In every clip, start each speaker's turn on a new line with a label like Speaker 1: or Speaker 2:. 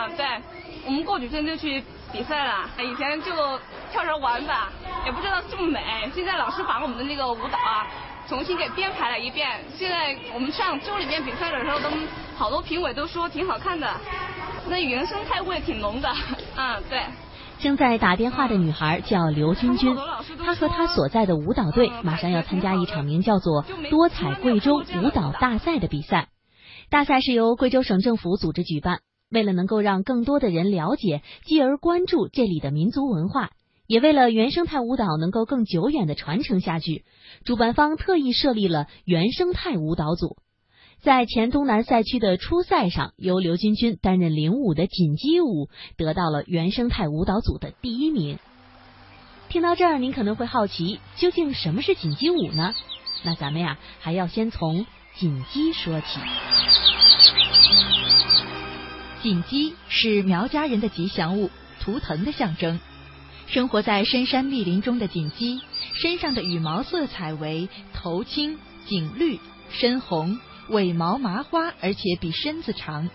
Speaker 1: 啊，对，我们过几天就去比赛了。以前就跳着玩吧，也不知道这么美。现在老师把我们的那个舞蹈啊重新给编排了一遍。现在我们上州里面比赛的时候，都好多评委都说挺好看的，那原生态味挺浓的。嗯，对。
Speaker 2: 正在打电话的女孩叫刘君君，她和她所在的舞蹈队马上要参加一场名叫做“多彩贵州舞蹈大赛”的比赛。大赛是由贵州省政府组织举办，为了能够让更多的人了解，继而关注这里的民族文化，也为了原生态舞蹈能够更久远的传承下去，主办方特意设立了原生态舞蹈组。在前东南赛区的初赛上，由刘君君担任领舞的锦鸡舞得到了原生态舞蹈组的第一名。听到这儿，您可能会好奇，究竟什么是锦鸡舞呢？那咱们呀，还要先从锦鸡说起。
Speaker 3: 锦鸡是苗家人的吉祥物，图腾的象征。生活在深山密林中的锦鸡，身上的羽毛色彩为头青、颈绿、深红。尾毛麻花，而且比身子长。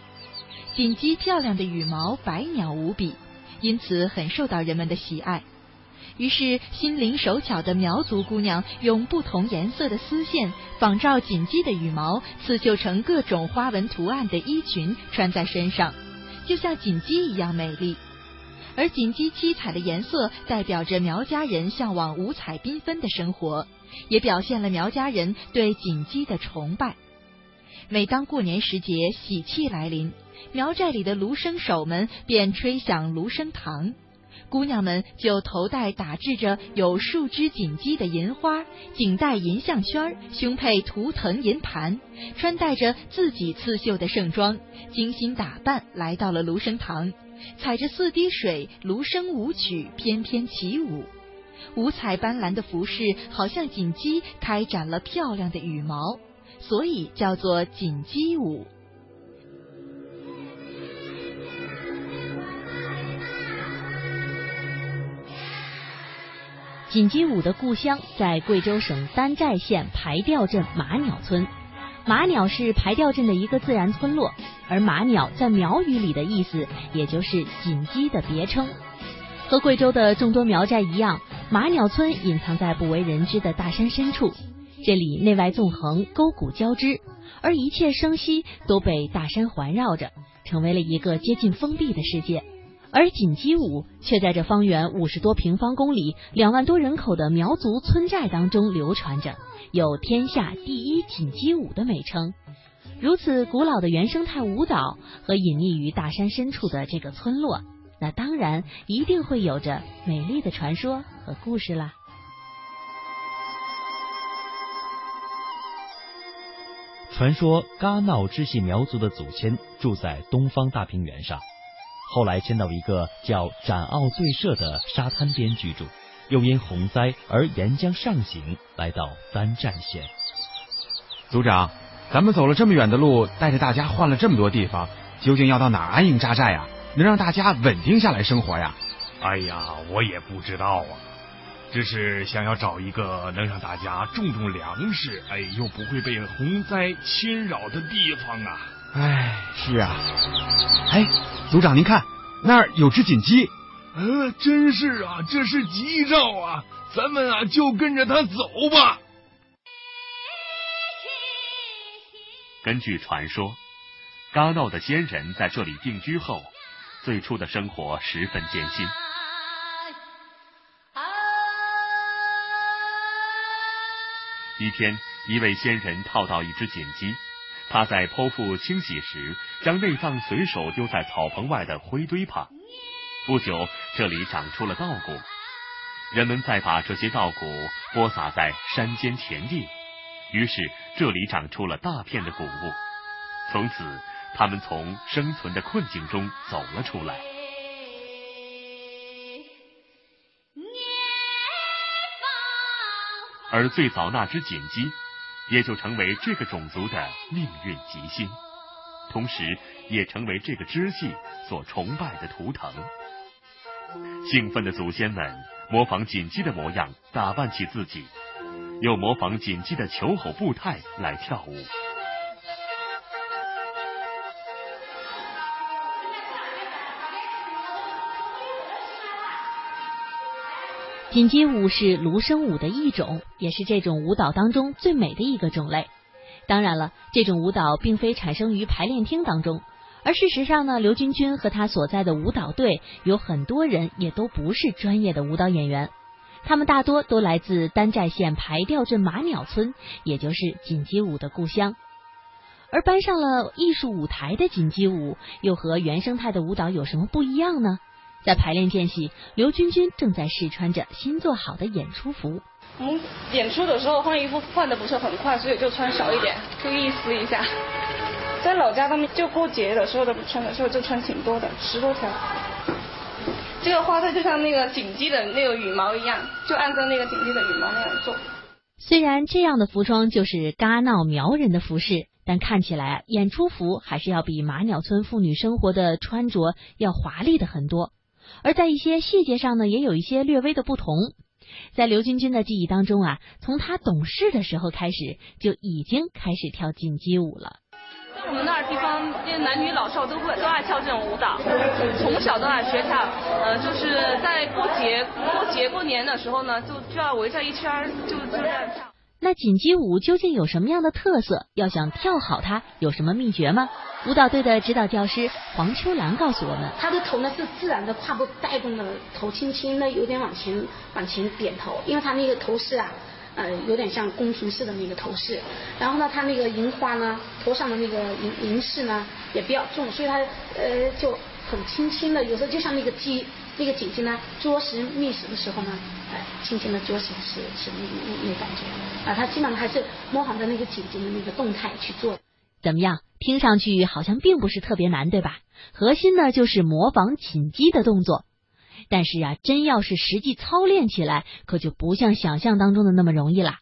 Speaker 3: 锦鸡漂亮的羽毛，百鸟无比，因此很受到人们的喜爱。于是，心灵手巧的苗族姑娘用不同颜色的丝线仿照锦鸡的羽毛，刺绣成各种花纹图案的衣裙，穿在身上，就像锦鸡一样美丽。而锦鸡七彩的颜色，代表着苗家人向往五彩缤纷的生活，也表现了苗家人对锦鸡的崇拜。每当过年时节，喜气来临，苗寨里的芦笙手们便吹响芦笙堂，姑娘们就头戴打制着有树枝锦鸡的银花，颈戴银项圈，胸佩图腾银盘，穿戴着自己刺绣的盛装，精心打扮，来到了芦笙堂，踩着四滴水，芦笙舞曲翩翩起舞，五彩斑斓的服饰好像锦鸡开展了漂亮的羽毛。所以叫做锦鸡舞。
Speaker 2: 锦鸡舞的故乡在贵州省丹寨县排调镇马鸟村。马鸟是排调镇的一个自然村落，而马鸟在苗语里的意思，也就是锦鸡的别称。和贵州的众多苗寨一样，马鸟村隐藏在不为人知的大山深处。这里内外纵横，沟谷交织，而一切生息都被大山环绕着，成为了一个接近封闭的世界。而锦鸡舞却在这方圆五十多平方公里、两万多人口的苗族村寨当中流传着，有“天下第一锦鸡舞”的美称。如此古老的原生态舞蹈和隐匿于大山深处的这个村落，那当然一定会有着美丽的传说和故事啦。
Speaker 4: 传说嘎闹支系苗族的祖先住在东方大平原上，后来迁到一个叫展奥醉社的沙滩边居住，又因洪灾而沿江上行，来到三站县。
Speaker 5: 组长，咱们走了这么远的路，带着大家换了这么多地方，究竟要到哪安营扎寨啊？能让大家稳定下来生活呀？
Speaker 6: 哎呀，我也不知道啊。只是想要找一个能让大家种种粮食，哎，又不会被洪灾侵扰的地方啊！
Speaker 5: 哎，是啊。哎，组长您看，那儿有只锦鸡。
Speaker 6: 呃，真是啊，这是吉兆啊！咱们啊，就跟着它走吧。
Speaker 4: 根据传说，嘎闹的先人在这里定居后，最初的生活十分艰辛。一天，一位仙人套到一只锦鸡，他在剖腹清洗时，将内脏随手丢在草棚外的灰堆旁。不久，这里长出了稻谷，人们再把这些稻谷播撒在山间田地，于是这里长出了大片的谷物。从此，他们从生存的困境中走了出来。而最早那只锦鸡，也就成为这个种族的命运吉星，同时也成为这个支系所崇拜的图腾。兴奋的祖先们模仿锦鸡的模样打扮起自己，又模仿锦鸡的求吼步态来跳舞。
Speaker 2: 锦鸡舞是芦笙舞的一种，也是这种舞蹈当中最美的一个种类。当然了，这种舞蹈并非产生于排练厅当中，而事实上呢，刘军军和他所在的舞蹈队有很多人也都不是专业的舞蹈演员，他们大多都来自丹寨县排调镇马鸟村，也就是锦鸡舞的故乡。而搬上了艺术舞台的锦鸡舞，又和原生态的舞蹈有什么不一样呢？在排练间隙，刘军军正在试穿着新做好的演出服。
Speaker 1: 我们，演出的时候换衣服换的不是很快，所以就穿少一点，注意思一下。在老家他们就过节的时候的穿的时候就穿挺多的，十多条。这个花色就像那个锦鸡的那个羽毛一样，就按照那个锦鸡的羽毛那样做。
Speaker 2: 虽然这样的服装就是嘎闹苗人的服饰，但看起来演出服还是要比马鸟村妇女生活的穿着要华丽的很多。而在一些细节上呢，也有一些略微的不同。在刘军军的记忆当中啊，从他懂事的时候开始，就已经开始跳锦鸡舞了。
Speaker 1: 在我们那儿地方，男女老少都会都爱跳这种舞蹈，从小都爱学跳。呃，就是在过节、过节、过年的时候呢，就就要围着一圈，就就这样跳。
Speaker 2: 那锦鸡舞究竟有什么样的特色？要想跳好它，有什么秘诀吗？舞蹈队的指导教师黄秋兰告诉我们：
Speaker 7: 他的头呢是自然的胯部带动的，头轻轻的有点往前往前点头，因为他那个头饰啊，呃，有点像宫廷式的那个头饰。然后呢，他那个银花呢，头上的那个银银饰呢也比较重，所以他呃就轻轻的，有时候就像那个鸡。那个姐姐呢，啄食觅食的时候呢，哎，轻轻的啄食是是那那那感觉啊，他基本上还是模仿着那个姐姐的那个动态去做。
Speaker 2: 怎么样？听上去好像并不是特别难，对吧？核心呢就是模仿锦鸡的动作。但是啊，真要是实际操练起来，可就不像想象当中的那么容易啦。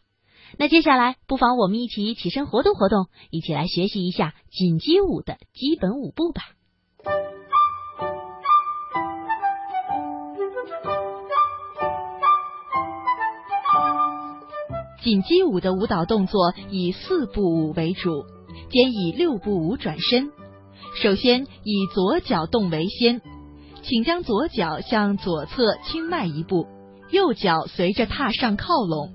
Speaker 2: 那接下来，不妨我们一起起身活动活动，一起来学习一下锦鸡舞的基本舞步吧。
Speaker 3: 锦鸡舞的舞蹈动作以四步舞为主，兼以六步舞转身。首先以左脚动为先，请将左脚向左侧轻迈一步，右脚随着踏上靠拢。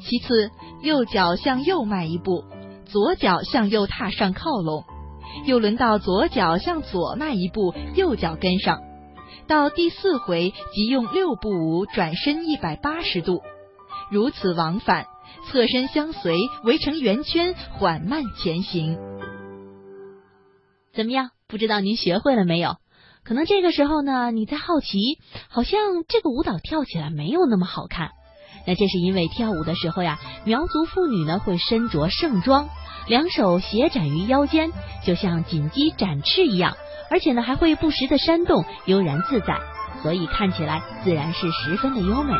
Speaker 3: 其次，右脚向右迈一步，左脚向右踏上靠拢。又轮到左脚向左迈一步，右脚跟上。到第四回即用六步舞转身一百八十度，如此往返。侧身相随，围成圆圈，缓慢前行。
Speaker 2: 怎么样？不知道您学会了没有？可能这个时候呢，你在好奇，好像这个舞蹈跳起来没有那么好看。那这是因为跳舞的时候呀，苗族妇女呢会身着盛装，两手斜展于腰间，就像锦鸡展翅一样，而且呢还会不时的扇动，悠然自在，所以看起来自然是十分的优美。